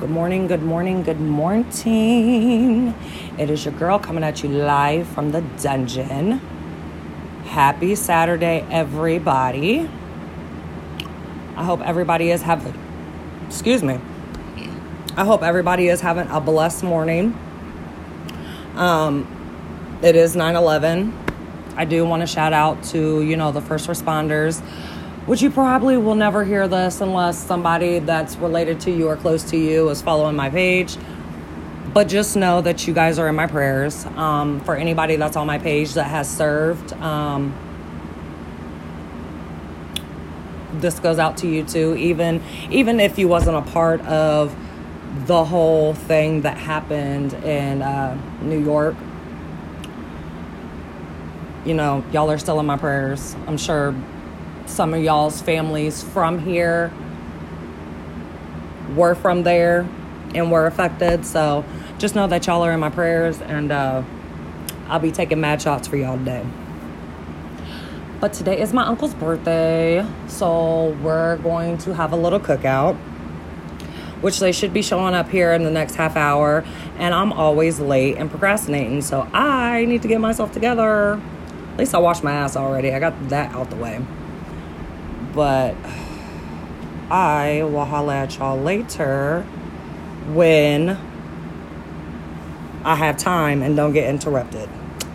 Good morning, good morning, good morning. It is your girl coming at you live from the dungeon. Happy Saturday, everybody. I hope everybody is having, excuse me. I hope everybody is having a blessed morning. Um, it is 9 11. I do want to shout out to, you know, the first responders which you probably will never hear this unless somebody that's related to you or close to you is following my page. But just know that you guys are in my prayers. Um, for anybody that's on my page that has served, um, this goes out to you too. Even even if you wasn't a part of the whole thing that happened in uh, New York, you know, y'all are still in my prayers. I'm sure some of y'all's families from here were from there and were affected. So just know that y'all are in my prayers and uh, I'll be taking mad shots for y'all today. But today is my uncle's birthday, so we're going to have a little cookout, which they should be showing up here in the next half hour. And I'm always late and procrastinating, so I need to get myself together. At least I washed my ass already. I got that out the way. But I will holla at y'all later when I have time and don't get interrupted.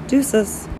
Deuces.